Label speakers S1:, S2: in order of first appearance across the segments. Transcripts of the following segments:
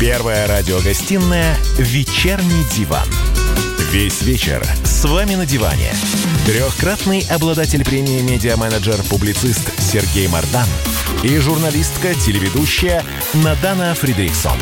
S1: Первая радиогостинная «Вечерний диван». Весь вечер с вами на диване. Трехкратный обладатель премии «Медиа-менеджер», публицист Сергей Мардан и журналистка-телеведущая Надана Фридриксон.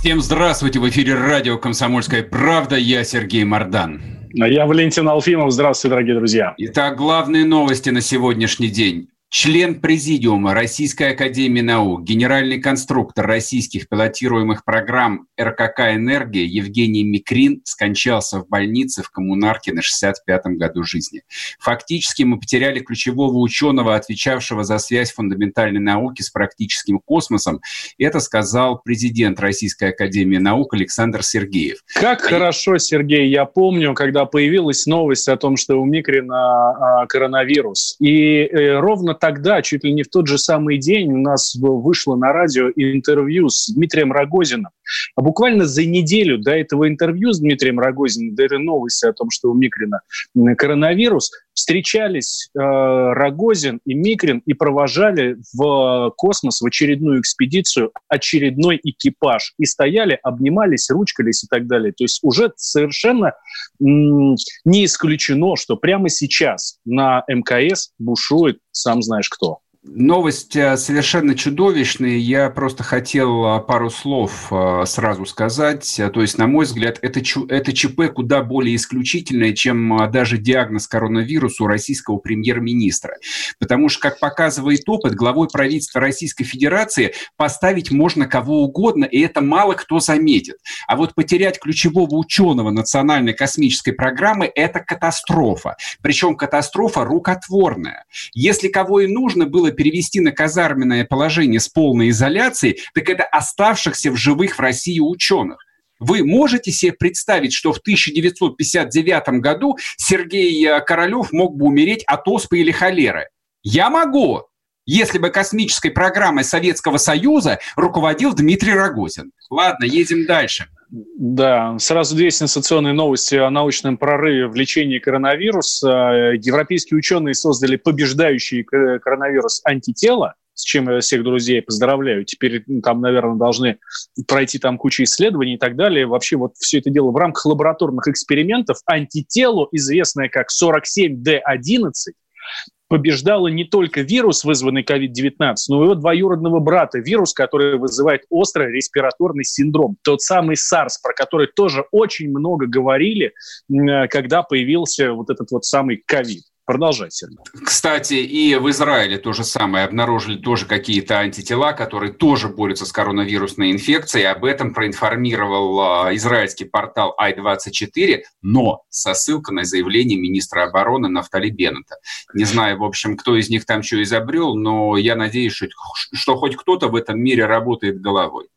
S2: Всем здравствуйте! В эфире радио «Комсомольская правда». Я Сергей Мардан.
S3: А я Валентин Алфимов. Здравствуйте, дорогие друзья.
S2: Итак, главные новости на сегодняшний день. Член Президиума Российской Академии Наук, генеральный конструктор российских пилотируемых программ РКК «Энергия» Евгений Микрин скончался в больнице в Коммунарке на 65-м году жизни. Фактически мы потеряли ключевого ученого, отвечавшего за связь фундаментальной науки с практическим космосом. Это сказал президент Российской Академии Наук Александр Сергеев.
S3: Как а хорошо, Сергей, я помню, когда появилась новость о том, что у Микрина а, коронавирус. И э, ровно тогда, чуть ли не в тот же самый день, у нас вышло на радио интервью с Дмитрием Рогозиным. А буквально за неделю до этого интервью с Дмитрием Рогозиным, до этой новости о том, что у Микрина коронавирус, встречались э, Рогозин и Микрин и провожали в космос в очередную экспедицию очередной экипаж. И стояли, обнимались, ручкались и так далее. То есть уже совершенно м- не исключено, что прямо сейчас на МКС бушует сам знаешь кто.
S2: Новость э, совершенно чудовищная. Я просто хотел э, пару слов э, сразу сказать. То есть, на мой взгляд, это, это ЧП куда более исключительное, чем даже диагноз коронавирусу российского премьер-министра. Потому что, как показывает опыт, главой правительства Российской Федерации поставить можно кого угодно, и это мало кто заметит. А вот потерять ключевого ученого национальной космической программы – это катастрофа. Причем катастрофа рукотворная. Если кого и нужно было перевести на казарменное положение с полной изоляцией, так это оставшихся в живых в России ученых. Вы можете себе представить, что в 1959 году Сергей э, Королев мог бы умереть от оспы или холеры? Я могу, если бы космической программой Советского Союза руководил Дмитрий Рогозин. Ладно, едем дальше.
S3: Да, сразу две сенсационные новости о научном прорыве в лечении коронавируса. Европейские ученые создали побеждающий коронавирус антитело, с чем я всех друзей поздравляю. Теперь там, наверное, должны пройти там кучу исследований и так далее. Вообще вот все это дело в рамках лабораторных экспериментов. Антитело, известное как 47D11, побеждала не только вирус, вызванный COVID-19, но и его двоюродного брата, вирус, который вызывает острый респираторный синдром. Тот самый SARS, про который тоже очень много говорили, когда появился вот этот вот самый COVID. Продолжай, Сергей.
S2: Кстати, и в Израиле то же самое. Обнаружили тоже какие-то антитела, которые тоже борются с коронавирусной инфекцией. Об этом проинформировал а, израильский портал i24, но со ссылкой на заявление министра обороны Нафтали Беннета. Не знаю, в общем, кто из них там что изобрел, но я надеюсь, что, что хоть кто-то в этом мире работает головой.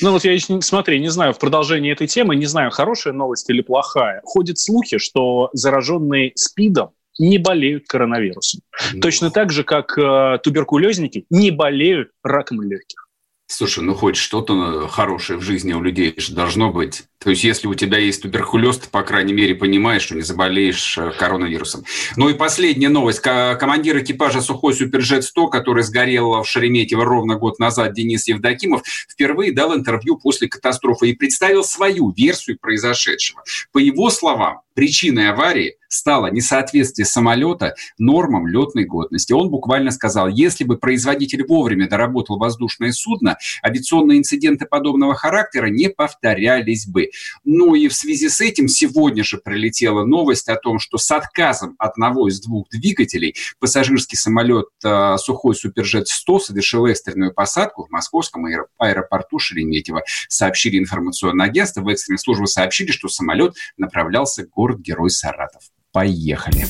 S3: Ну вот я, смотри, не знаю, в продолжении этой темы, не знаю, хорошая новость или плохая. Ходят слухи, что зараженные СПИДом не болеют коронавирусом. Ну. Точно так же, как э, туберкулезники не болеют раком легких.
S2: Слушай, ну хоть что-то хорошее в жизни у людей же должно быть. То есть, если у тебя есть туберкулез, ты, по крайней мере, понимаешь, что не заболеешь э, коронавирусом. Ну и последняя новость. Командир экипажа «Сухой Суперджет-100», который сгорел в Шереметьево ровно год назад, Денис Евдокимов, впервые дал интервью после катастрофы и представил свою версию произошедшего. По его словам, причиной аварии стало несоответствие самолета нормам летной годности. Он буквально сказал, если бы производитель вовремя доработал воздушное судно, авиационные инциденты подобного характера не повторялись бы. Ну и в связи с этим сегодня же прилетела новость о том, что с отказом одного из двух двигателей пассажирский самолет э, Сухой Суперджет-100 совершил экстренную посадку в московском аэропорту Шереметьево. Сообщили информационное агентство, в экстренной службе сообщили, что самолет направлялся в город-герой Саратов. Поехали.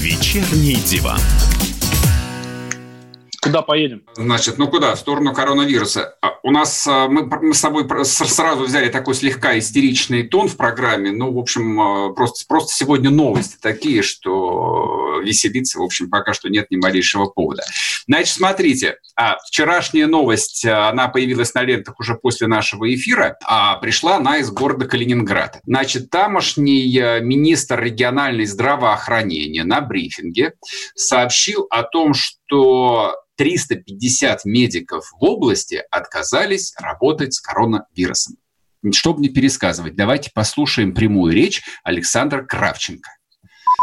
S1: Вечерний диван.
S3: Куда поедем?
S2: Значит, ну куда? В сторону коронавируса. А у нас а, мы, мы с собой сразу взяли такой слегка истеричный тон в программе. Ну, в общем, а, просто, просто сегодня новости такие, что веселиться, в общем, пока что нет ни малейшего повода. Значит, смотрите, вчерашняя новость, она появилась на лентах уже после нашего эфира, а пришла она из города Калининград. Значит, тамошний министр региональной здравоохранения на брифинге сообщил о том, что 350 медиков в области отказались работать с коронавирусом. Чтобы не пересказывать, давайте послушаем прямую речь Александра Кравченко.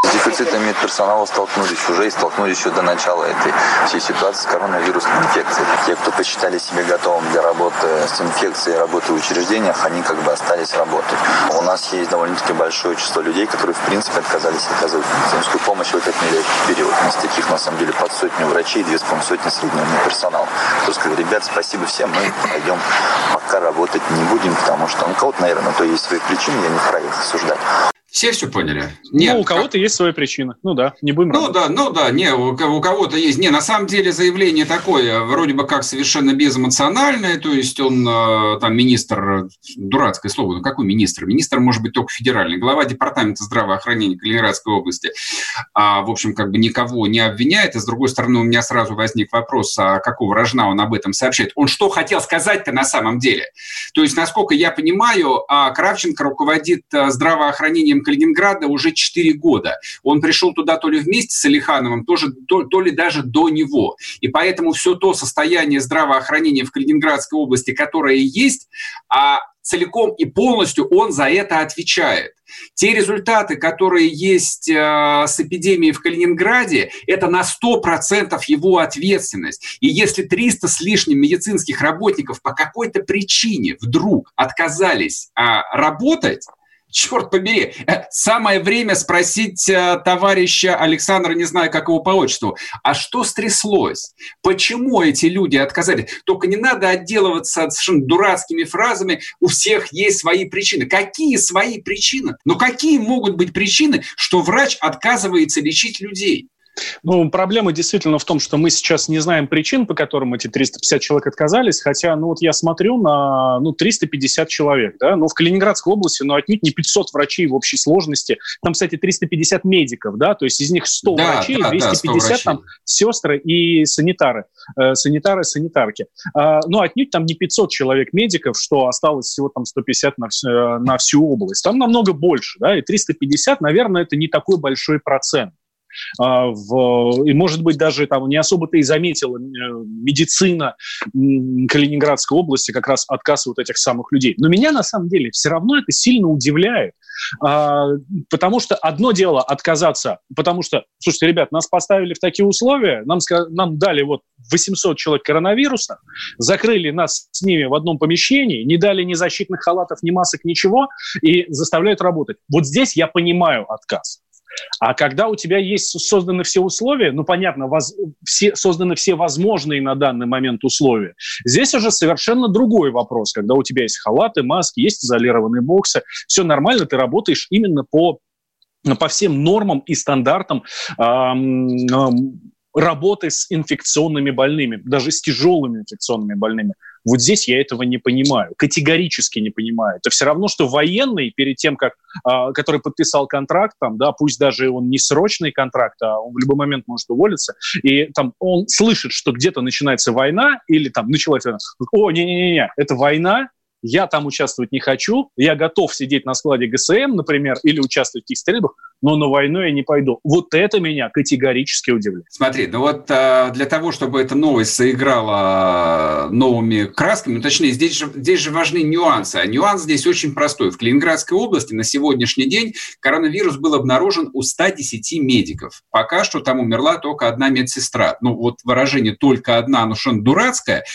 S4: С дефицитом медперсонала столкнулись уже и столкнулись еще до начала этой всей ситуации с коронавирусной инфекцией. Те, кто посчитали себя готовым для работы с инфекцией, работы в учреждениях, они как бы остались работать. У нас есть довольно-таки большое число людей, которые, в принципе, отказались оказывать медицинскую помощь в этот период. Из таких, на самом деле, под сотню врачей, две с половиной сотни среднего медперсонала. Кто сказал, ребят, спасибо всем, мы пойдем пока работать не будем, потому что ну, у кого-то, наверное, то есть свои причины, я не вправе их осуждать.
S2: Все все поняли?
S3: Нет, ну, у кого-то как... есть свои причины. Ну да, не будем
S2: Ну работать. да, ну да, не, у, у кого-то есть. Не, на самом деле заявление такое, вроде бы как совершенно безэмоциональное, то есть он э, там министр, дурацкое слово, ну какой министр? Министр может быть только федеральный, глава департамента здравоохранения Калининградской области. А, в общем, как бы никого не обвиняет, и с другой стороны у меня сразу возник вопрос, а какого рожна он об этом сообщает? Он что хотел сказать-то на самом деле? То есть, насколько я понимаю, а Кравченко руководит э, Калининграда уже 4 года. Он пришел туда то ли вместе с Алихановым, тоже, то, то ли даже до него. И поэтому все то состояние здравоохранения в Калининградской области, которое есть, а целиком и полностью он за это отвечает. Те результаты, которые есть э, с эпидемией в Калининграде, это на 100% его ответственность. И если 300 с лишним медицинских работников по какой-то причине вдруг отказались э, работать, черт побери, э, самое время спросить э, товарища Александра, не знаю, как его по отчеству, а что стряслось? Почему эти люди отказались? Только не надо отделываться совершенно дурацкими фразами, у всех есть свои причины. Какие свои причины? Ну какие могут быть причины, что врач отказывается лечить людей?
S3: Ну, проблема действительно в том, что мы сейчас не знаем причин, по которым эти 350 человек отказались, хотя, ну, вот я смотрю на, ну, 350 человек, да, но в Калининградской области, ну, отнюдь не 500 врачей в общей сложности, там, кстати, 350 медиков, да, то есть из них 100 да, врачей, да, 250 да, там сестры и санитары, э, санитары, санитарки. Э, ну, отнюдь там не 500 человек медиков, что осталось всего там 150 на, э, на всю область, там намного больше, да, и 350, наверное, это не такой большой процент. А, в, и, может быть, даже там не особо-то и заметила э, медицина Калининградской области как раз отказ вот этих самых людей. Но меня, на самом деле, все равно это сильно удивляет, а, потому что одно дело отказаться, потому что, слушайте, ребят, нас поставили в такие условия, нам, нам дали вот 800 человек коронавируса, закрыли нас с ними в одном помещении, не дали ни защитных халатов, ни масок, ничего, и заставляют работать. Вот здесь я понимаю отказ. А когда у тебя есть созданы все условия, ну, понятно, воз, все, созданы все возможные на данный момент условия, здесь уже совершенно другой вопрос, когда у тебя есть халаты, маски, есть изолированные боксы, все нормально, ты работаешь именно по по всем нормам и стандартам эм, эм, работы с инфекционными больными, даже с тяжелыми инфекционными больными. Вот здесь я этого не понимаю, категорически не понимаю. Это все равно, что военный перед тем, как, э, который подписал контракт, там, да, пусть даже он не срочный контракт, а он в любой момент может уволиться, и там он слышит, что где-то начинается война, или там началась война, о, не-не-не, это война, я там участвовать не хочу, я готов сидеть на складе ГСМ, например, или участвовать в каких-то стрельбах, но на войну я не пойду. Вот это меня категорически удивляет.
S2: Смотри, ну вот э, для того, чтобы эта новость сыграла новыми красками, ну, точнее, здесь же, здесь же важны нюансы. А нюанс здесь очень простой. В Калининградской области на сегодняшний день коронавирус был обнаружен у 110 медиков. Пока что там умерла только одна медсестра. Ну вот выражение «только одна», ну что дурацкое,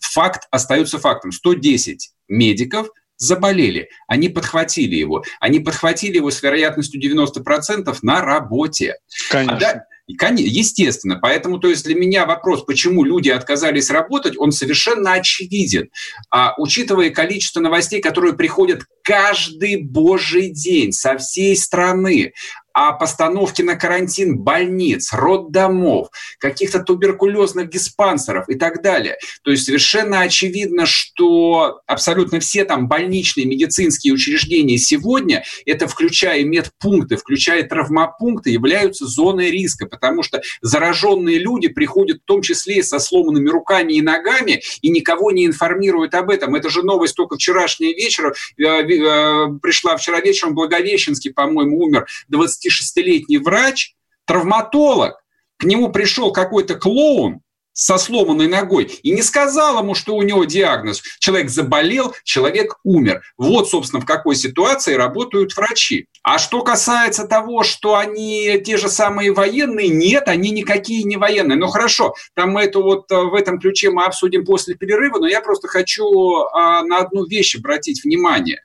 S2: факт остается фактом. 110 медиков заболели, они подхватили его. Они подхватили его с вероятностью 90% на работе.
S3: Конечно. А да,
S2: Естественно. Поэтому, то есть для меня вопрос, почему люди отказались работать, он совершенно очевиден. А, учитывая количество новостей, которые приходят каждый божий день со всей страны, о постановке на карантин больниц, роддомов, каких-то туберкулезных диспансеров и так далее. То есть совершенно очевидно, что абсолютно все там больничные медицинские учреждения сегодня, это включая медпункты, включая травмопункты, являются зоной риска, потому что зараженные люди приходят в том числе со сломанными руками и ногами и никого не информируют об этом. Это же новость только вчерашнего вечера. Э, э, пришла вчера вечером Благовещенский, по-моему, умер 20 26-летний врач, травматолог, к нему пришел какой-то клоун, со сломанной ногой и не сказал ему, что у него диагноз. Человек заболел, человек умер. Вот, собственно, в какой ситуации работают врачи. А что касается того, что они те же самые военные, нет, они никакие не военные. Ну хорошо, там мы это вот э, в этом ключе мы обсудим после перерыва, но я просто хочу а, на одну вещь обратить внимание.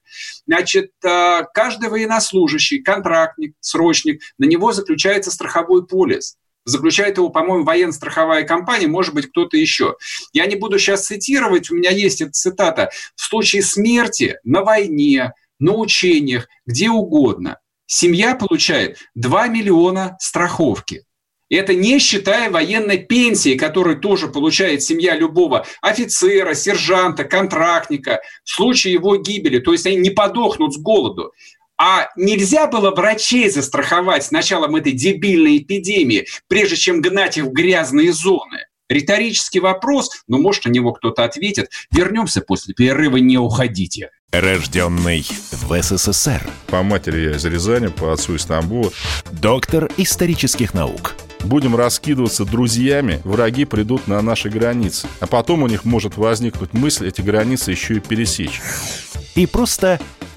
S2: Значит, а, каждый военнослужащий, контрактник, срочник, на него заключается страховой полис заключает его, по-моему, военно-страховая компания, может быть, кто-то еще. Я не буду сейчас цитировать, у меня есть эта цитата. В случае смерти на войне, на учениях, где угодно, семья получает 2 миллиона страховки. Это не считая военной пенсии, которую тоже получает семья любого офицера, сержанта, контрактника в случае его гибели. То есть они не подохнут с голоду. А нельзя было врачей застраховать с началом этой дебильной эпидемии, прежде чем гнать их в грязные зоны? Риторический вопрос, но может на него кто-то ответит. Вернемся после перерыва, не уходите.
S1: Рожденный в СССР.
S5: По матери я из Рязани, по отцу из Стамбула.
S1: Доктор исторических наук.
S5: Будем раскидываться друзьями, враги придут на наши границы. А потом у них может возникнуть мысль эти границы еще и пересечь.
S1: И просто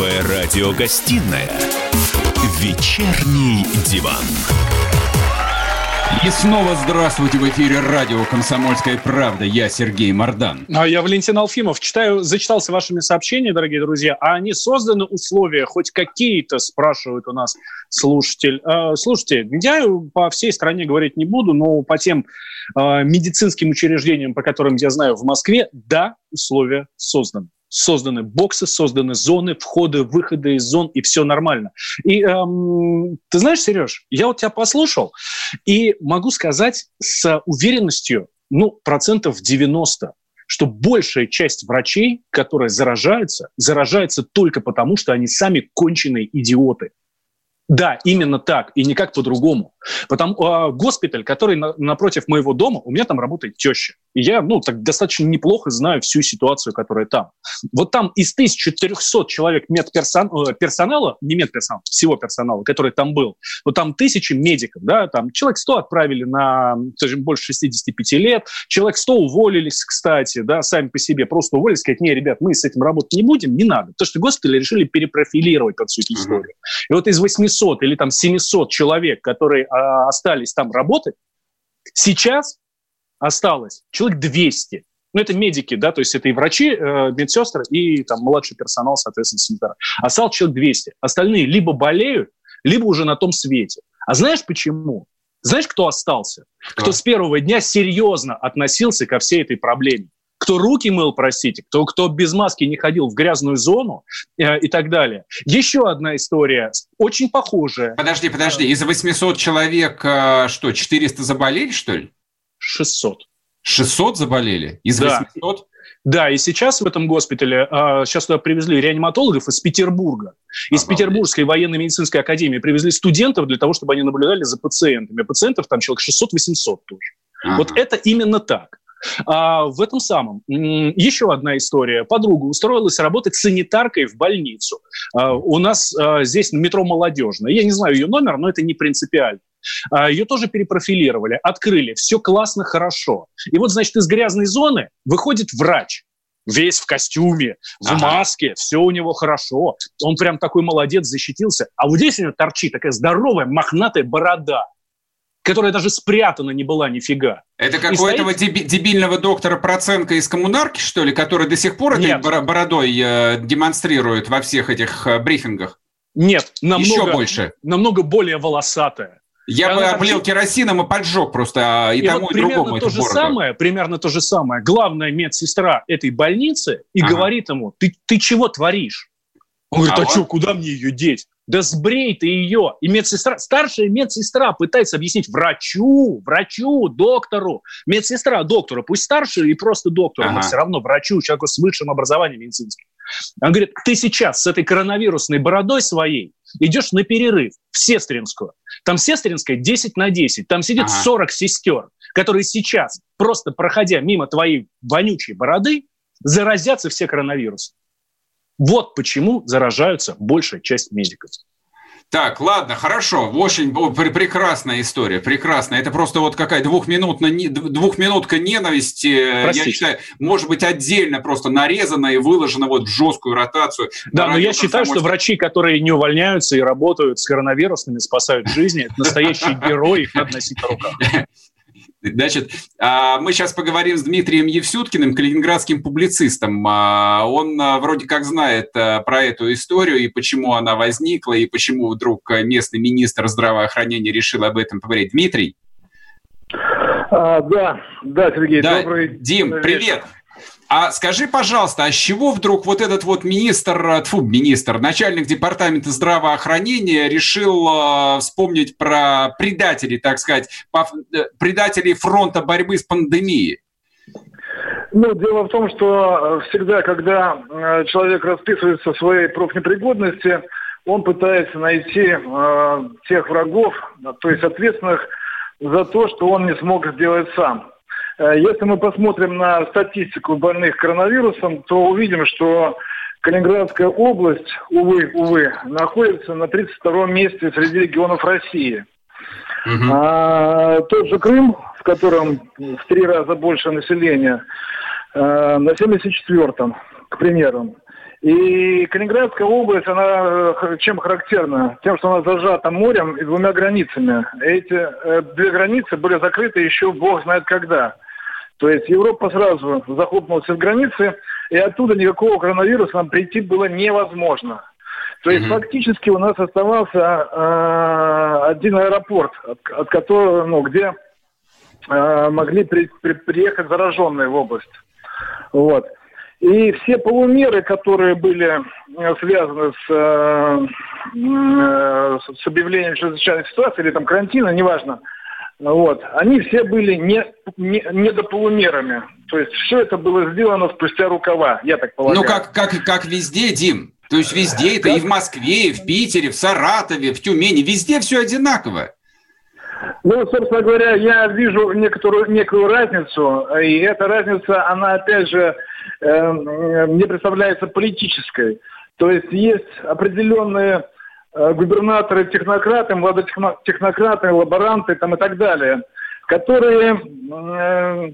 S1: Первая радиогостинная «Вечерний диван».
S2: И снова здравствуйте в эфире радио «Комсомольская правда». Я Сергей Мордан.
S3: А я Валентин Алфимов. Читаю, зачитался вашими сообщениями, дорогие друзья. А они созданы условия хоть какие-то, спрашивает у нас слушатель. Э, слушайте, я по всей стране говорить не буду, но по тем э, медицинским учреждениям, по которым я знаю в Москве, да, условия созданы созданы боксы, созданы зоны, входы, выходы из зон, и все нормально. И эм, ты знаешь, Сереж, я вот тебя послушал, и могу сказать с уверенностью, ну, процентов 90, что большая часть врачей, которые заражаются, заражаются только потому, что они сами конченые идиоты. Да, именно так, и никак по-другому. Потому э, госпиталь, который на, напротив моего дома, у меня там работает теща. И я, ну, так достаточно неплохо знаю всю ситуацию, которая там. Вот там из 1400 человек медперсонала, э, персонала, не медперсонала, всего персонала, который там был, вот там тысячи медиков, да, там человек 100 отправили на, скажем, больше 65 лет, человек 100 уволились, кстати, да, сами по себе, просто уволились, сказать, не, ребят, мы с этим работать не будем, не надо. Потому что госпитали решили перепрофилировать под всю эту историю. И вот из 800 или там 700 человек, которые а, остались там работать, сейчас осталось человек 200. Ну, это медики, да, то есть это и врачи, э, медсестры, и там младший персонал, соответственно, санитара. Осталось человек 200. Остальные либо болеют, либо уже на том свете. А знаешь почему? Знаешь, кто остался? Кто, кто с первого дня серьезно относился ко всей этой проблеме? кто руки мыл, простите, кто, кто без маски не ходил в грязную зону э, и так далее. Еще одна история, очень похожая.
S2: Подожди, подожди, из 800 человек э, что, 400 заболели, что ли?
S3: 600.
S2: 600 заболели? Из да. 800?
S3: Да, и сейчас в этом госпитале, э, сейчас туда привезли реаниматологов из Петербурга. Из Обалдеть. Петербургской военной медицинской академии привезли студентов для того, чтобы они наблюдали за пациентами. Пациентов там человек 600-800 тоже. Ага. Вот это именно так. А в этом самом еще одна история. Подруга устроилась работать санитаркой в больницу. А, у нас а, здесь метро «Молодежное». Я не знаю ее номер, но это не принципиально. А, ее тоже перепрофилировали, открыли, все классно, хорошо. И вот, значит, из грязной зоны выходит врач, весь в костюме, в ага. маске, все у него хорошо. Он прям такой молодец, защитился. А вот здесь у него торчит такая здоровая, мохнатая борода которая даже спрятана не была нифига.
S2: Это как у этого дебильного доктора Проценко из коммунарки, что ли, который до сих пор Нет. этой бородой э, демонстрирует во всех этих э, брифингах?
S3: Нет, намного, Еще больше. намного более волосатая.
S2: Я бы облил так... керосином и поджег просто а, и, и тому, вот и другому
S3: то же самое, Примерно то же самое. Главная медсестра этой больницы и ага. говорит ему, ты, ты чего творишь? Он говорит, а, а вот? что, куда мне ее деть? Да сбрей ты ее. И медсестра, старшая медсестра пытается объяснить врачу, врачу, доктору. Медсестра доктору, пусть старше и просто доктору, ага. но все равно врачу, человеку с высшим образованием медицинским. Он говорит, ты сейчас с этой коронавирусной бородой своей идешь на перерыв в Сестринскую. Там Сестринская 10 на 10. Там сидит ага. 40 сестер, которые сейчас, просто проходя мимо твоей вонючей бороды, заразятся все коронавирусом. Вот почему заражаются большая часть медиков.
S2: Так, ладно, хорошо, очень прекрасная история, прекрасная. Это просто вот какая двухминутная, двухминутка ненависти, Простите. я считаю, может быть, отдельно просто нарезана и выложена вот в жесткую ротацию.
S3: Да, но я считаю, что врачи, которые не увольняются и работают с коронавирусными, спасают жизни, это настоящие герои, их надо носить на руках.
S2: Значит, а, мы сейчас поговорим с Дмитрием Евсюткиным, калининградским публицистом. А, он а, вроде как знает про эту историю и почему она возникла, и почему вдруг местный министр здравоохранения решил об этом поговорить. Дмитрий?
S6: А, да, да, Сергей,
S2: да, добрый Дим, привет. Вечер. А скажи, пожалуйста, а с чего вдруг вот этот вот министр, тьфу, министр, начальник департамента здравоохранения решил э, вспомнить про предателей, так сказать, э, предателей фронта борьбы с пандемией?
S6: Ну, дело в том, что всегда, когда э, человек расписывается в своей профнепригодности, он пытается найти э, тех врагов, то есть ответственных за то, что он не смог сделать сам. Э, если мы посмотрим на статистику больных коронавирусом, то увидим, что Калининградская область, увы, увы, находится на 32-м месте среди регионов России. Угу. А, тот же Крым, в котором в три раза больше населения, а, на 74-м, к примеру. И Калининградская область, она э, чем характерна? Тем, что она зажата морем и двумя границами. Эти э, две границы были закрыты еще бог знает когда. То есть Европа сразу захлопнулась из границы, и оттуда никакого коронавируса нам прийти было невозможно. То есть mm-hmm. фактически у нас оставался э, один аэропорт, от, от которого, ну, где э, могли при, при, приехать зараженные в область. Вот. И все полумеры, которые были э, связаны с, э, э, с объявлением чрезвычайной ситуации или там карантина, неважно, вот. Они все были не, не, недополумерами. То есть все это было сделано спустя рукава, я так полагаю.
S2: Ну, как, как, как везде, Дим. То есть везде это и в Москве, и в Питере, в Саратове, в Тюмени. Везде все одинаково.
S6: Ну, собственно говоря, я вижу некоторую, некую разницу, и эта разница, она, опять же, э, мне представляется политической. То есть есть определенные губернаторы, технократы, молодые технократы, лаборанты там, и так далее, которые э,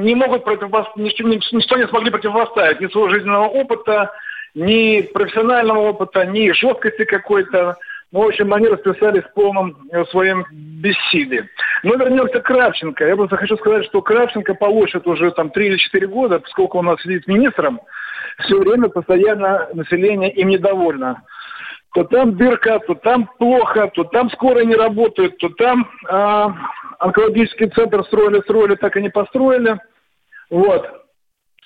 S6: не могут противопоставить, ничто не смогли противопоставить, ни своего жизненного опыта, ни профессионального опыта, ни жесткости какой-то. Ну, в общем, они расписались в полном э, своем бессилии. Но вернемся к Кравченко. Я просто хочу сказать, что Кравченко получит уже там 3 или 4 года, поскольку он у нас сидит министром, все время постоянно население им недовольно то там дырка, то там плохо, то там скоро не работают, то там э, онкологический центр строили, строили, так и не построили. Вот.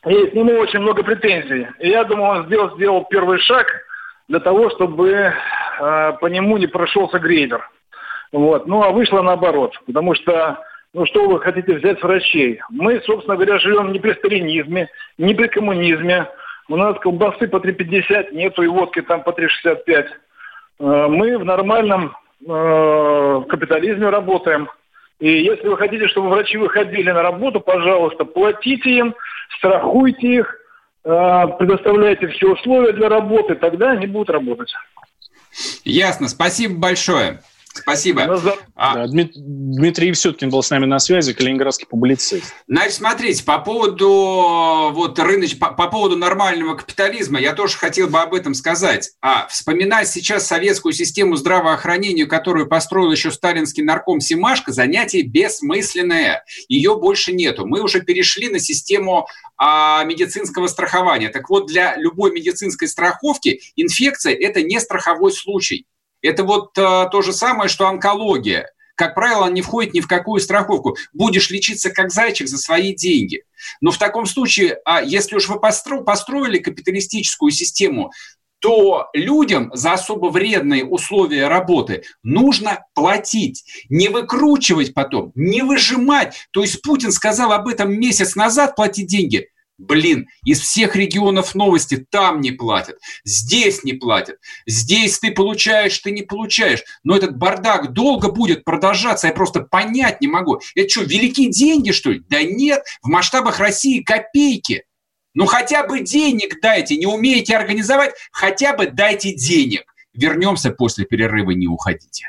S6: И к нему очень много претензий. И я думаю, он сделал, сделал первый шаг для того, чтобы э, по нему не прошелся грейдер. Вот. Ну, а вышло наоборот. Потому что, ну, что вы хотите взять с врачей? Мы, собственно говоря, живем не при сталинизме, не при коммунизме, у нас колбасы по 3,50 нету и водки там по 3,65. Э, мы в нормальном э, капитализме работаем. И если вы хотите, чтобы врачи выходили на работу, пожалуйста, платите им, страхуйте их, э, предоставляйте все условия для работы, тогда они будут работать.
S2: Ясно, спасибо большое. Спасибо.
S3: А... Да, Дмитрий Евсюткин был с нами на связи, калининградский публицист.
S2: Значит, смотрите, по поводу вот рыноч... по, по поводу нормального капитализма, я тоже хотел бы об этом сказать. А вспоминать сейчас советскую систему здравоохранения, которую построил еще сталинский нарком Симашко, занятие бессмысленное. Ее больше нету. Мы уже перешли на систему а, медицинского страхования. Так вот, для любой медицинской страховки инфекция – это не страховой случай. Это вот а, то же самое, что онкология. Как правило, не входит ни в какую страховку. Будешь лечиться как зайчик за свои деньги. Но в таком случае, а если уж вы постро, построили капиталистическую систему, то людям за особо вредные условия работы нужно платить, не выкручивать потом, не выжимать. То есть Путин сказал об этом месяц назад, платить деньги. Блин, из всех регионов новости там не платят, здесь не платят, здесь ты получаешь, ты не получаешь. Но этот бардак долго будет продолжаться, я просто понять не могу. Это что, великие деньги, что ли? Да нет, в масштабах России копейки. Ну хотя бы денег дайте, не умеете организовать, хотя бы дайте денег. Вернемся после перерыва, не уходите.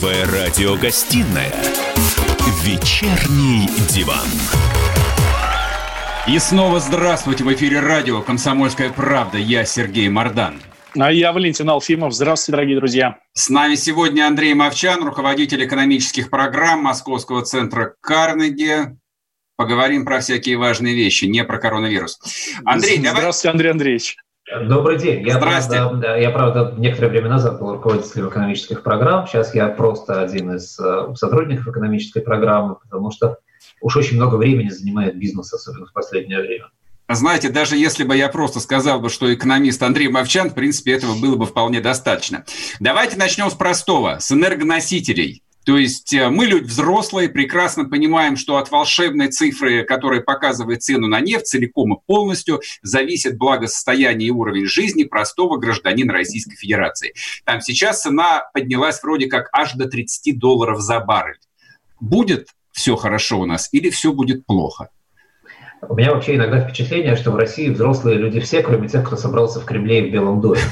S1: Первая радиогостинная «Вечерний диван».
S2: И снова здравствуйте в эфире радио «Комсомольская правда». Я Сергей Мордан.
S3: А я Валентин Алфимов. Здравствуйте, дорогие друзья.
S2: С нами сегодня Андрей Мовчан, руководитель экономических программ Московского центра Карнеги. Поговорим про всякие важные вещи, не про коронавирус.
S3: Андрей, давай... Здравствуйте, Андрей Андреевич.
S7: Добрый день. Я, правда, я, правда, некоторое время назад был руководителем экономических программ. Сейчас я просто один из э, сотрудников экономической программы, потому что уж очень много времени занимает бизнес, особенно в последнее время.
S2: Знаете, даже если бы я просто сказал бы, что экономист Андрей Мовчан, в принципе, этого было бы вполне достаточно. Давайте начнем с простого, с энергоносителей. То есть э, мы, люди взрослые, прекрасно понимаем, что от волшебной цифры, которая показывает цену на нефть, целиком и полностью зависит благосостояние и уровень жизни простого гражданина Российской Федерации. Там сейчас цена поднялась вроде как аж до 30 долларов за баррель. Будет все хорошо у нас или все будет плохо?
S7: У меня вообще иногда впечатление, что в России взрослые люди все, кроме тех, кто собрался в Кремле и в Белом доме.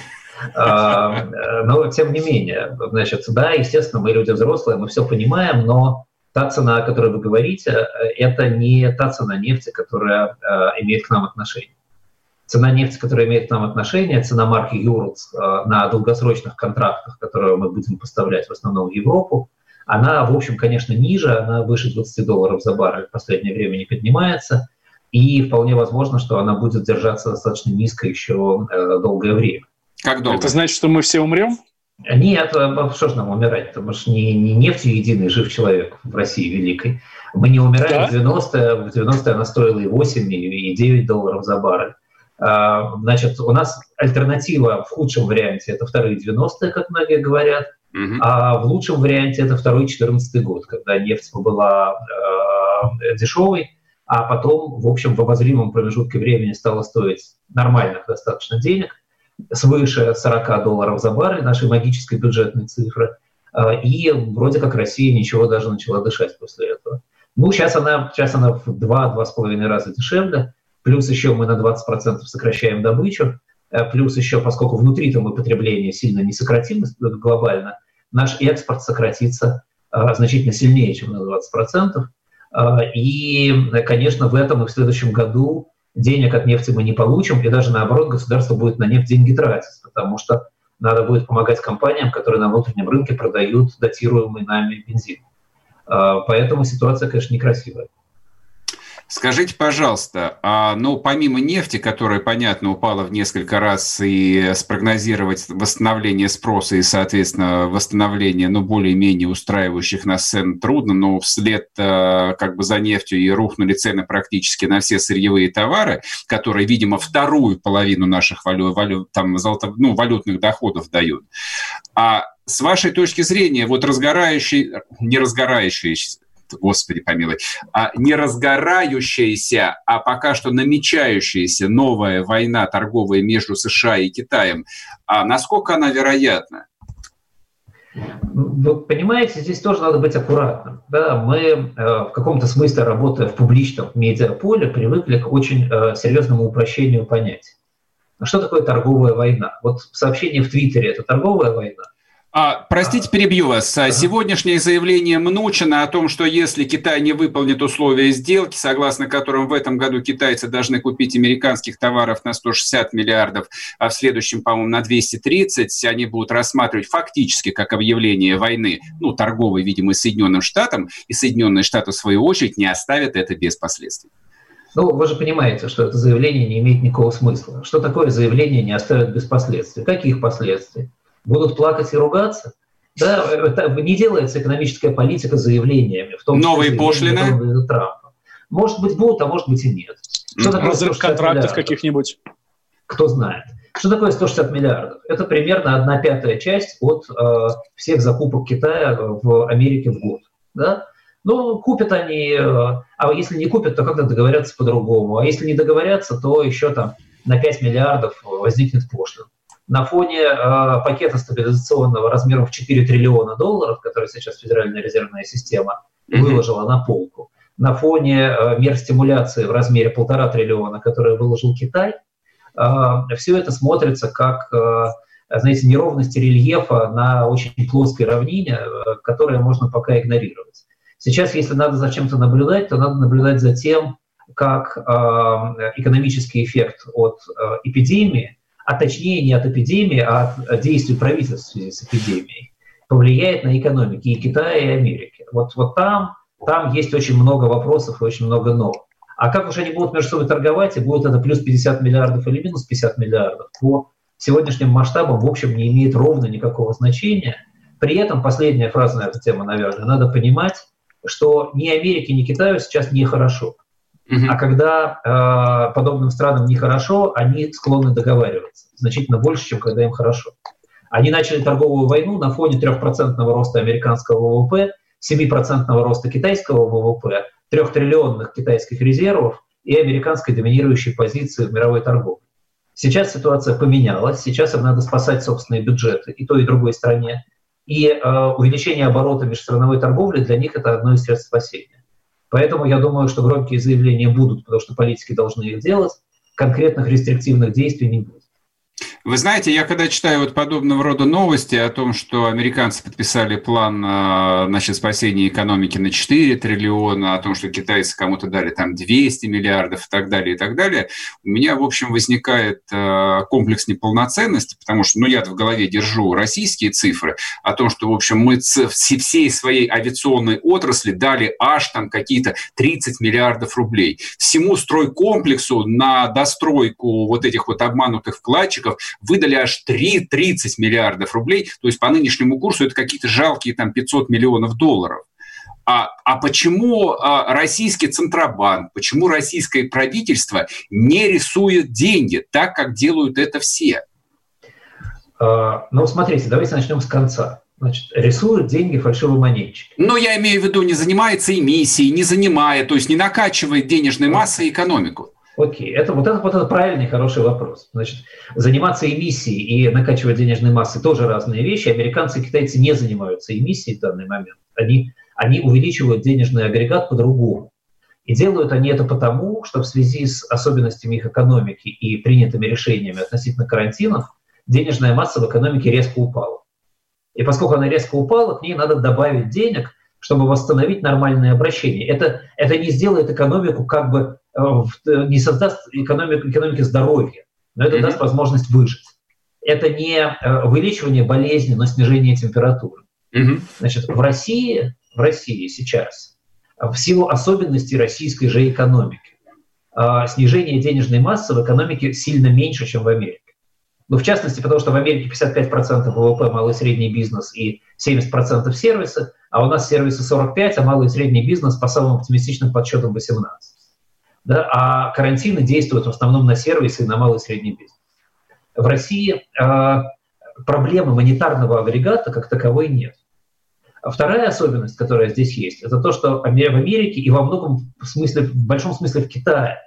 S7: А, но тем не менее, значит, да, естественно, мы люди взрослые, мы все понимаем, но та цена, о которой вы говорите, это не та цена нефти, которая а, имеет к нам отношение. Цена нефти, которая имеет к нам отношение, цена марки Юрлс на долгосрочных контрактах, которые мы будем поставлять в основном в Европу, она, в общем, конечно, ниже, она выше 20 долларов за баррель в последнее время не поднимается, и вполне возможно, что она будет держаться достаточно низко еще э, долгое время.
S3: Как долго? Это значит, что мы все умрем?
S7: Нет, а что ж нам умирать? Это ж не, не нефтью единый жив человек в России великой. Мы не умираем да? в 90-е, в 90-е она стоила и 8, и 9 долларов за баррель. А, значит, у нас альтернатива в худшем варианте это вторые 90-е, как многие говорят, угу. а в лучшем варианте это второй 14 год, когда нефть была э, дешевой, а потом, в общем, в обозримом промежутке времени стала стоить нормальных достаточно денег – свыше 40 долларов за баррель, нашей магической бюджетной цифры, а, и вроде как Россия ничего даже начала дышать после этого. Ну, сейчас она, сейчас она в 2-2,5 раза дешевле, плюс еще мы на 20% сокращаем добычу, э, плюс еще, поскольку внутри-то мы потребление сильно не сократим глобально, наш экспорт сократится а, значительно сильнее, чем на 20%. А, и, конечно, в этом и в следующем году денег от нефти мы не получим, и даже наоборот государство будет на нефть деньги тратить, потому что надо будет помогать компаниям, которые на внутреннем рынке продают датируемый нами бензин. А, поэтому ситуация, конечно, некрасивая.
S2: Скажите, пожалуйста, а, ну, помимо нефти, которая, понятно, упала в несколько раз, и спрогнозировать восстановление спроса и, соответственно, восстановление, ну, более-менее устраивающих нас цен трудно, но вслед а, как бы за нефтью и рухнули цены практически на все сырьевые товары, которые, видимо, вторую половину наших валют, валют, там, золото, ну, валютных доходов дают. А с вашей точки зрения, вот разгорающий, не разгорающийся, господи помилуй, а не разгорающаяся, а пока что намечающаяся новая война торговая между США и Китаем, а насколько она вероятна?
S7: Вы понимаете, здесь тоже надо быть аккуратным. Да, мы э, в каком-то смысле, работая в публичном медиаполе, привыкли к очень э, серьезному упрощению понятий. А что такое торговая война? Вот сообщение в Твиттере – это торговая война?
S2: А, простите, перебью вас. Ага. Сегодняшнее заявление Мнучина о том, что если Китай не выполнит условия сделки, согласно которым в этом году китайцы должны купить американских товаров на 160 миллиардов, а в следующем, по-моему, на 230, они будут рассматривать фактически как объявление войны, ну, торговой, видимо, Соединенным Штатам, и Соединенные Штаты, в свою очередь, не оставят это без последствий.
S7: Ну, вы же понимаете, что это заявление не имеет никакого смысла. Что такое заявление не оставят без последствий? Каких последствий? Будут плакать и ругаться. Да, это не делается экономическая политика заявлениями.
S2: В том Новые пошлины?
S7: Трампа. Может быть, будут, а может быть и нет.
S3: Что такое Разрыв контрактов каких-нибудь?
S7: Кто знает. Что такое 160 миллиардов? Это примерно одна пятая часть от э, всех закупок Китая в Америке в год. Да? Ну, купят они, э, а если не купят, то как-то договорятся по-другому. А если не договорятся, то еще там на 5 миллиардов возникнет пошлина на фоне э, пакета стабилизационного размером в 4 триллиона долларов, который сейчас Федеральная резервная система выложила на полку, на фоне э, мер стимуляции в размере полтора триллиона, которые выложил Китай, э, все это смотрится как, э, знаете, неровности рельефа на очень плоской равнине, э, которое можно пока игнорировать. Сейчас, если надо за чем-то наблюдать, то надо наблюдать за тем, как э, экономический эффект от э, эпидемии а точнее не от эпидемии, а от действий правительства в связи с эпидемией, повлияет на экономики и Китая, и Америки. Вот, вот там, там есть очень много вопросов и очень много «но». А как уж они будут между собой торговать, и будет это плюс 50 миллиардов или минус 50 миллиардов, по сегодняшним масштабам, в общем, не имеет ровно никакого значения. При этом, последняя фраза на эту тему, наверное, надо понимать, что ни Америке, ни Китаю сейчас нехорошо. Uh-huh. А когда э, подобным странам нехорошо, они склонны договариваться значительно больше, чем когда им хорошо. Они начали торговую войну на фоне 3% роста американского ВВП, 7% роста китайского ВВП, 3 триллионных китайских резервов и американской доминирующей позиции в мировой торговле. Сейчас ситуация поменялась, сейчас им надо спасать собственные бюджеты и той, и другой стране. И э, увеличение оборота межстрановой торговли для них это одно из средств спасения. Поэтому я думаю, что громкие заявления будут, потому что политики должны их делать, конкретных рестриктивных действий не будет.
S2: Вы знаете, я когда читаю вот подобного рода новости о том, что американцы подписали план значит, спасения экономики на 4 триллиона, о том, что китайцы кому-то дали там 200 миллиардов и так далее, и так далее, у меня, в общем, возникает а, комплекс неполноценности, потому что, ну, я в голове держу российские цифры о том, что, в общем, мы всей своей авиационной отрасли дали аж там какие-то 30 миллиардов рублей. Всему стройкомплексу на достройку вот этих вот обманутых вкладчиков выдали аж 3, 30 миллиардов рублей, то есть по нынешнему курсу это какие-то жалкие там 500 миллионов долларов. А, а почему а, российский Центробанк, почему российское правительство не рисует деньги так, как делают это все?
S7: А, ну, смотрите, давайте начнем с конца. Значит, рисуют деньги фальшивомонетчики.
S2: Но я имею в виду, не занимается эмиссией, не занимая, то есть не накачивает денежной массой экономику.
S7: Окей, это вот это вот это правильный хороший вопрос. Значит, заниматься эмиссией и накачивать денежной массой тоже разные вещи. Американцы и китайцы не занимаются эмиссией в данный момент. Они, они увеличивают денежный агрегат по-другому. И делают они это потому, что в связи с особенностями их экономики и принятыми решениями относительно карантинов денежная масса в экономике резко упала. И поскольку она резко упала, к ней надо добавить денег, чтобы восстановить нормальное обращение. Это, это не сделает экономику как бы Э, не создаст экономику, экономики здоровья, но это mm-hmm. даст возможность выжить. Это не э, увеличивание болезни, но снижение температуры. Mm-hmm. Значит, в России, в России сейчас, в силу особенностей российской же экономики, э, снижение денежной массы в экономике сильно меньше, чем в Америке. Ну, в частности, потому что в Америке 55% ВВП малый и средний бизнес и 70% сервисы, а у нас сервисы 45, а малый и средний бизнес по самым оптимистичным подсчетам 18 да, а карантины действуют в основном на сервисы и на малый и средний бизнес. В России э, проблемы монетарного агрегата как таковой нет. А вторая особенность, которая здесь есть, это то, что в Америке и во многом смысле, в большом смысле в Китае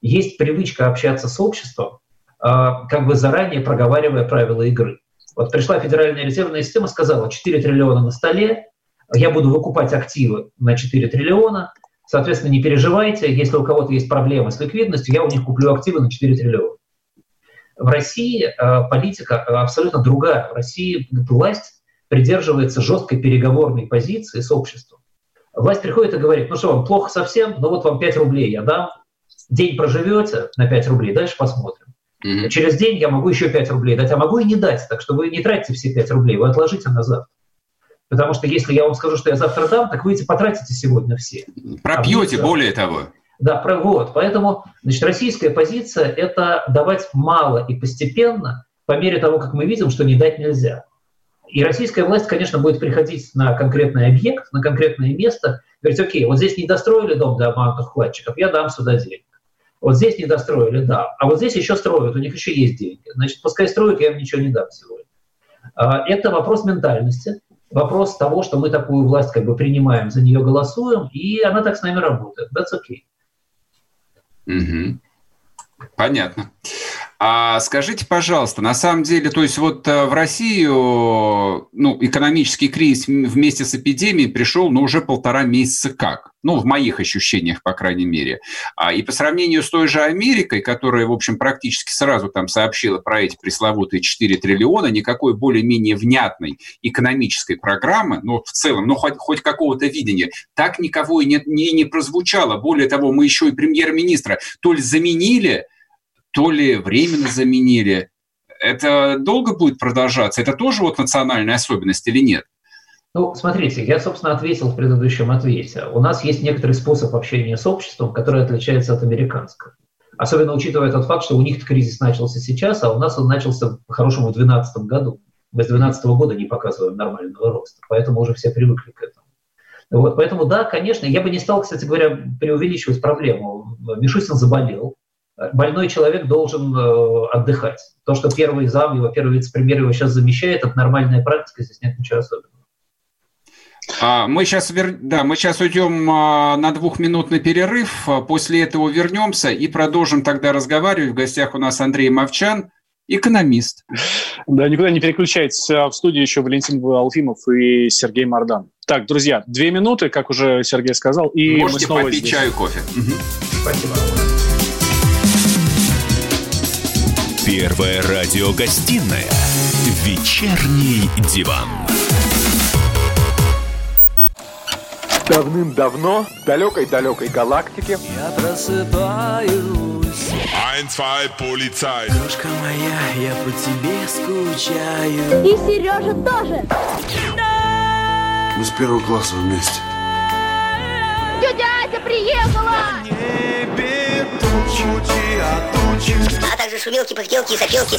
S7: есть привычка общаться с обществом, э, как бы заранее проговаривая правила игры. Вот пришла Федеральная резервная система, сказала, 4 триллиона на столе, я буду выкупать активы на 4 триллиона, Соответственно, не переживайте, если у кого-то есть проблемы с ликвидностью, я у них куплю активы на 4 триллиона. В России э, политика абсолютно другая. В России власть придерживается жесткой переговорной позиции с обществом. Власть приходит и говорит, ну что, вам плохо совсем, ну вот вам 5 рублей я дам, день проживете на 5 рублей, дальше посмотрим. Mm-hmm. Через день я могу еще 5 рублей дать, а могу и не дать, так что вы не тратите все 5 рублей, вы отложите на завтра. Потому что если я вам скажу, что я завтра дам, так вы эти потратите сегодня все.
S2: Пропьете, а более того.
S7: Да, про, вот. Поэтому значит, российская позиция – это давать мало и постепенно, по мере того, как мы видим, что не дать нельзя. И российская власть, конечно, будет приходить на конкретный объект, на конкретное место, говорить, окей, вот здесь не достроили дом для обманутых вкладчиков, я дам сюда денег. Вот здесь не достроили, да. А вот здесь еще строят, у них еще есть деньги. Значит, пускай строят, я им ничего не дам сегодня. А, это вопрос ментальности, вопрос того, что мы такую власть как бы принимаем, за нее голосуем, и она так с нами работает. That's okay.
S2: Угу. Понятно. А скажите, пожалуйста, на самом деле, то есть вот э, в Россию ну, экономический кризис вместе с эпидемией пришел ну, уже полтора месяца как? Ну, в моих ощущениях, по крайней мере. А, и по сравнению с той же Америкой, которая, в общем, практически сразу там сообщила про эти пресловутые 4 триллиона, никакой более-менее внятной экономической программы, ну, в целом, ну, хоть, хоть какого-то видения, так никого и не, не, не прозвучало. Более того, мы еще и премьер-министра то ли заменили, то ли временно заменили. Это долго будет продолжаться? Это тоже вот национальная особенность или нет?
S7: Ну, смотрите, я, собственно, ответил в предыдущем ответе. У нас есть некоторый способ общения с обществом, который отличается от американского. Особенно учитывая тот факт, что у них кризис начался сейчас, а у нас он начался по-хорошему в 2012 году. Мы с 2012 года не показываем нормального роста, поэтому уже все привыкли к этому. Вот, поэтому да, конечно, я бы не стал, кстати говоря, преувеличивать проблему. Мишустин заболел, больной человек должен э, отдыхать. То, что первый зам, его первый вице-премьер его сейчас замещает, это нормальная практика, здесь нет ничего особенного.
S2: А, мы сейчас, да, мы сейчас уйдем а, на двухминутный перерыв, а, после этого вернемся и продолжим тогда разговаривать. В гостях у нас Андрей Мовчан, экономист.
S3: Да, никуда не переключайтесь. В студии еще Валентин Алфимов и Сергей Мардан. Так, друзья, две минуты, как уже Сергей сказал, и
S2: Можете мы снова попить здесь. чаю, кофе. Угу. Спасибо.
S1: Первая радиогостинная «Вечерний диван».
S8: Давным-давно в далекой-далекой галактике
S9: Я просыпаюсь.
S10: Ein, zwei, полицай
S9: Дружка моя, я по тебе скучаю.
S11: И Сережа тоже.
S10: Мы с первого класса вместе.
S11: Тетя Ася приехала!
S9: небе тучи, а тучи
S11: А также шумелки, пыхтелки и сопелки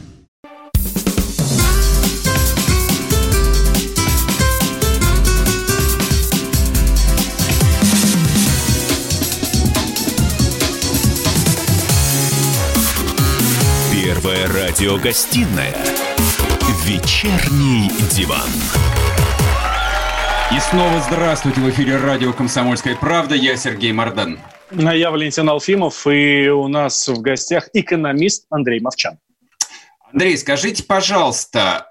S1: Первая радиогостинная «Вечерний диван».
S2: И снова здравствуйте в эфире радио «Комсомольская правда». Я Сергей Мордан.
S3: А я Валентин Алфимов, и у нас в гостях экономист Андрей Мовчан.
S2: Андрей, скажите, пожалуйста,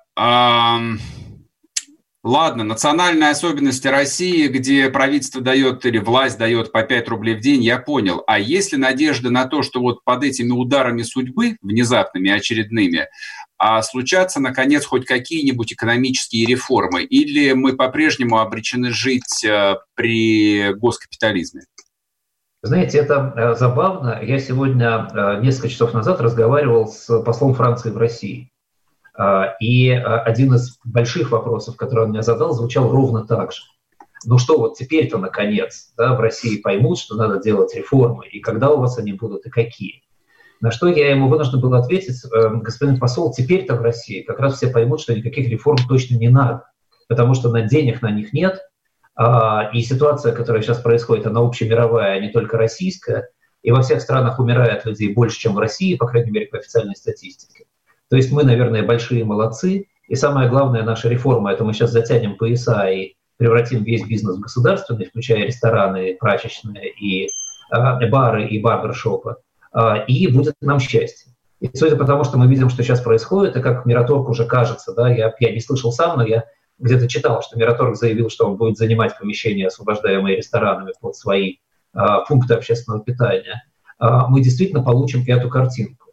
S2: Ладно, национальные особенности России, где правительство дает или власть дает по 5 рублей в день, я понял. А есть ли надежда на то, что вот под этими ударами судьбы, внезапными, очередными, а случатся, наконец, хоть какие-нибудь экономические реформы? Или мы по-прежнему обречены жить э, при госкапитализме?
S7: Знаете, это э, забавно. Я сегодня, э, несколько часов назад, разговаривал с послом Франции в России. А, и а, один из больших вопросов, который он мне задал, звучал ровно так же. Ну что, вот теперь-то, наконец, да, в России поймут, что надо делать реформы, и когда у вас они будут, и какие. На что я ему вынужден был ответить, э, господин посол, теперь-то в России как раз все поймут, что никаких реформ точно не надо, потому что на денег на них нет, а, и ситуация, которая сейчас происходит, она общемировая, а не только российская, и во всех странах умирает людей больше, чем в России, по крайней мере, по официальной статистике. То есть мы, наверное, большие молодцы. И самое главное, наша реформа – это мы сейчас затянем пояса и превратим весь бизнес в государственный, включая рестораны, прачечные, и э, бары, и барбершопы. Э, и будет нам счастье. И судя по тому, что мы видим, что сейчас происходит, и как Мираторг уже кажется, да, я, я не слышал сам, но я где-то читал, что Мираторг заявил, что он будет занимать помещения, освобождаемые ресторанами под свои а, пункты общественного питания, а, мы действительно получим эту картинку.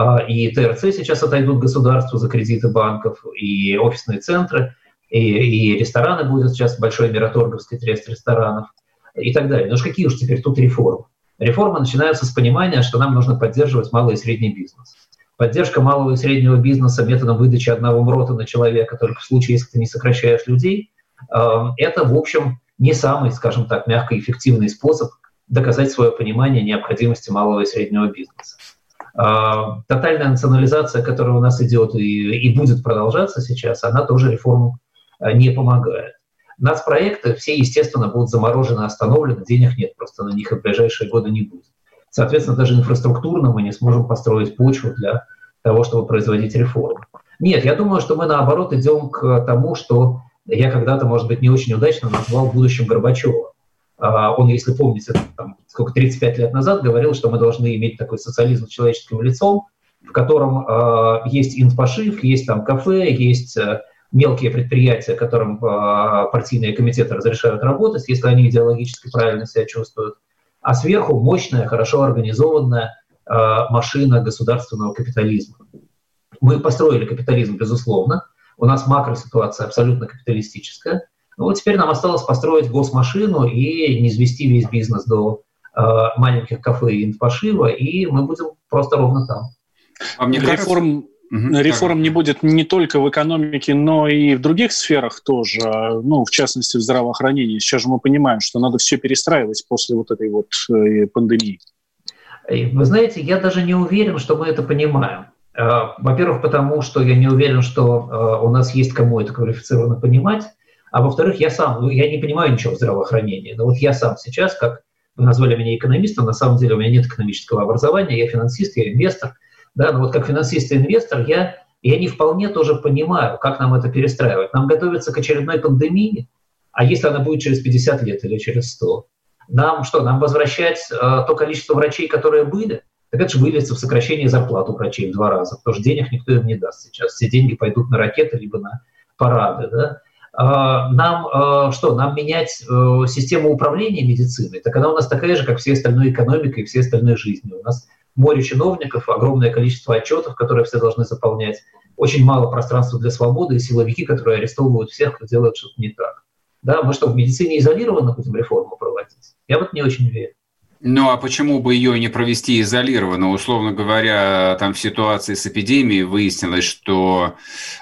S7: А, и ТРЦ сейчас отойдут государству за кредиты банков, и офисные центры, и, и рестораны будут сейчас большой мираторговский трест ресторанов и так далее. Но уж какие уж теперь тут реформы? Реформы начинаются с понимания, что нам нужно поддерживать малый и средний бизнес. Поддержка малого и среднего бизнеса методом выдачи одного МРОТа на человека, только в случае, если ты не сокращаешь людей, эм, это, в общем, не самый, скажем так, мягко эффективный способ доказать свое понимание необходимости малого и среднего бизнеса. Эм, тотальная национализация, которая у нас идет и, и будет продолжаться сейчас, она тоже реформу э, не помогает. Нацпроекты все, естественно, будут заморожены, остановлены, денег нет, просто на них и в ближайшие годы не будет. Соответственно, даже инфраструктурно мы не сможем построить почву для того, чтобы производить реформы. Нет, я думаю, что мы наоборот идем к тому, что я когда-то, может быть, не очень удачно назвал будущим Горбачева. А, он, если помните, там, сколько, 35 лет назад говорил, что мы должны иметь такой социализм с человеческим лицом, в котором э, есть инфошив, есть там кафе, есть э, мелкие предприятия, которым э, партийные комитеты разрешают работать, если они идеологически правильно себя чувствуют, а сверху мощная, хорошо организованная э, машина государственного капитализма. Мы построили капитализм, безусловно, у нас макроситуация абсолютно капиталистическая, но вот теперь нам осталось построить госмашину и не извести весь бизнес до э, маленьких кафе и инфошива, и мы будем просто ровно там.
S3: А мне Реформ... Угу, Реформ так. не будет не только в экономике, но и в других сферах тоже, ну, в частности, в здравоохранении. Сейчас же мы понимаем, что надо все перестраивать после вот этой вот э, пандемии.
S7: Вы знаете, я даже не уверен, что мы это понимаем. Э, во-первых, потому что я не уверен, что э, у нас есть кому это квалифицированно понимать. А во-вторых, я сам, ну, я не понимаю ничего в здравоохранении. Но вот я сам сейчас, как вы назвали меня экономистом, на самом деле у меня нет экономического образования, я финансист, я инвестор – да, но вот как финансист и инвестор я, я не вполне тоже понимаю, как нам это перестраивать. Нам готовиться к очередной пандемии, а если она будет через 50 лет или через 100? Нам что, нам возвращать э, то количество врачей, которые были? Так это же выльется в сокращение зарплат у врачей в два раза, потому что денег никто им не даст сейчас. Все деньги пойдут на ракеты либо на парады. Да? А, нам э, что, нам менять э, систему управления медициной? Так она у нас такая же, как все остальные экономика и все остальные жизни. У нас море чиновников, огромное количество отчетов, которые все должны заполнять, очень мало пространства для свободы и силовики, которые арестовывают всех, кто делает что-то не так. Да, мы что, в медицине изолированно будем реформу проводить? Я вот не очень верю.
S2: Ну а почему бы ее не провести изолированно? Условно говоря, там в ситуации с эпидемией выяснилось, что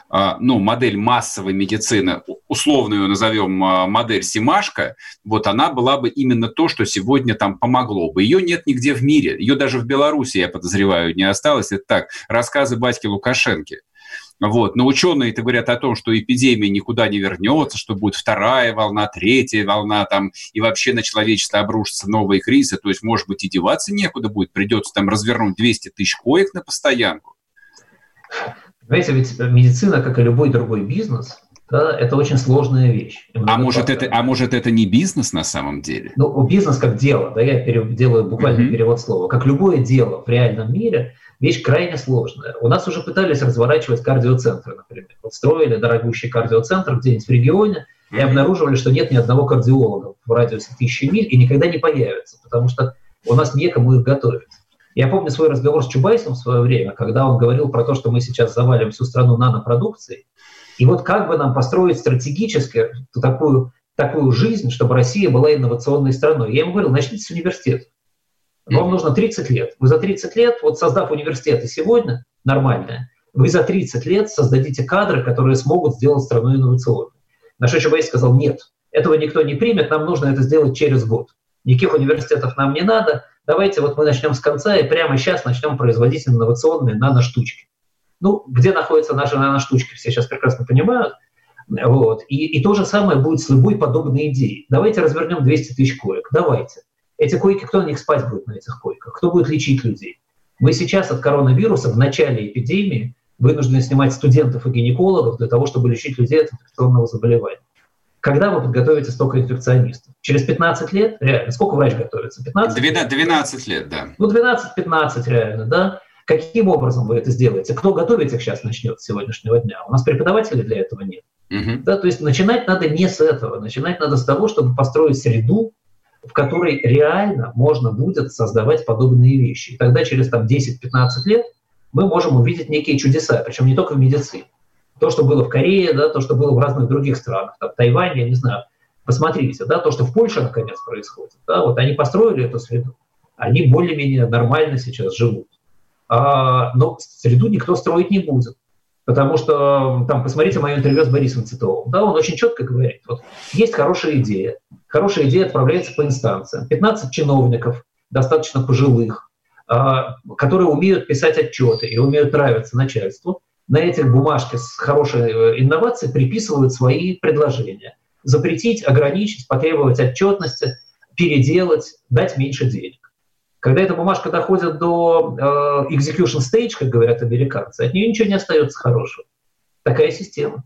S2: а, ну, модель массовой медицины, условно ее назовем а, модель Симашка, вот она была бы именно то, что сегодня там помогло бы. Ее нет нигде в мире. Ее даже в Беларуси, я подозреваю, не осталось. Это так, рассказы батьки Лукашенко. Вот. Но ученые-то говорят о том, что эпидемия никуда не вернется, что будет вторая волна, третья волна, там, и вообще на человечество обрушатся новые кризисы. То есть, может быть, и деваться некуда будет, придется там развернуть 200 тысяч коек на постоянку.
S7: Знаете, ведь медицина, как и любой другой бизнес, да, это очень сложная вещь.
S2: А может, это, а может, это не бизнес на самом деле?
S7: Ну, бизнес как дело, да, я перев, делаю буквально mm-hmm. перевод слова. Как любое дело в реальном мире – вещь крайне сложная. У нас уже пытались разворачивать кардиоцентры, например. Вот строили дорогущий кардиоцентр где-нибудь в регионе и обнаруживали, что нет ни одного кардиолога в радиусе тысячи миль и никогда не появится, потому что у нас некому их готовить. Я помню свой разговор с Чубайсом в свое время, когда он говорил про то, что мы сейчас завалим всю страну нанопродукцией. И вот как бы нам построить стратегически такую, такую жизнь, чтобы Россия была инновационной страной. Я ему говорил, начните с университета. Вам нужно 30 лет. Вы за 30 лет, вот создав университеты сегодня, нормальное, вы за 30 лет создадите кадры, которые смогут сделать страну инновационной. Наш Чубайс сказал, нет, этого никто не примет, нам нужно это сделать через год. Никаких университетов нам не надо, давайте вот мы начнем с конца и прямо сейчас начнем производить инновационные наноштучки. Ну, где находятся наши наноштучки, все сейчас прекрасно понимают. Вот. И, и то же самое будет с любой подобной идеей. Давайте развернем 200 тысяч коек, давайте. Эти койки, кто на них спать будет на этих койках? Кто будет лечить людей? Мы сейчас от коронавируса в начале эпидемии вынуждены снимать студентов и гинекологов для того, чтобы лечить людей от инфекционного заболевания. Когда вы подготовите столько инфекционистов? Через 15 лет? Реально. Сколько врач готовится? 15?
S2: 12, 12 лет, да.
S7: Ну, 12-15 реально, да. Каким образом вы это сделаете? Кто готовить их сейчас начнет с сегодняшнего дня? У нас преподавателей для этого нет. Угу. Да, то есть начинать надо не с этого. Начинать надо с того, чтобы построить среду, в которой реально можно будет создавать подобные вещи. И тогда через там, 10-15 лет мы можем увидеть некие чудеса, причем не только в медицине. То, что было в Корее, да, то, что было в разных других странах, там, Тайвань, я не знаю, посмотрите, да, то, что в Польше наконец происходит, да, вот они построили эту среду, они более-менее нормально сейчас живут. А, но среду никто строить не будет. Потому что, там, посмотрите мое интервью с Борисом Цитовым. Да, он очень четко говорит, вот есть хорошая идея, хорошая идея отправляется по инстанциям. 15 чиновников, достаточно пожилых, а, которые умеют писать отчеты и умеют нравиться начальству, на этих бумажках с хорошей э, инновацией приписывают свои предложения. Запретить, ограничить, потребовать отчетности, переделать, дать меньше денег. Когда эта бумажка доходит до э, execution stage, как говорят американцы, от нее ничего не остается хорошего. Такая система.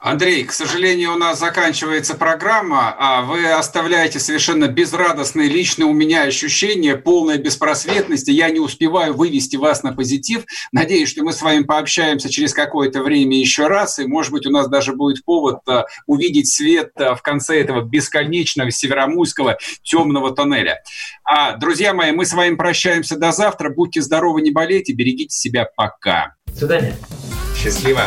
S2: Андрей, к сожалению, у нас заканчивается программа, а вы оставляете совершенно безрадостные личные у меня ощущения, полной беспросветности. Я не успеваю вывести вас на позитив. Надеюсь, что мы с вами пообщаемся через какое-то время еще раз, и, может быть, у нас даже будет повод а, увидеть свет а, в конце этого бесконечного северомуйского темного тоннеля. А, друзья мои, мы с вами прощаемся до завтра. Будьте здоровы, не болейте, берегите себя. Пока.
S7: До свидания.
S2: Счастливо.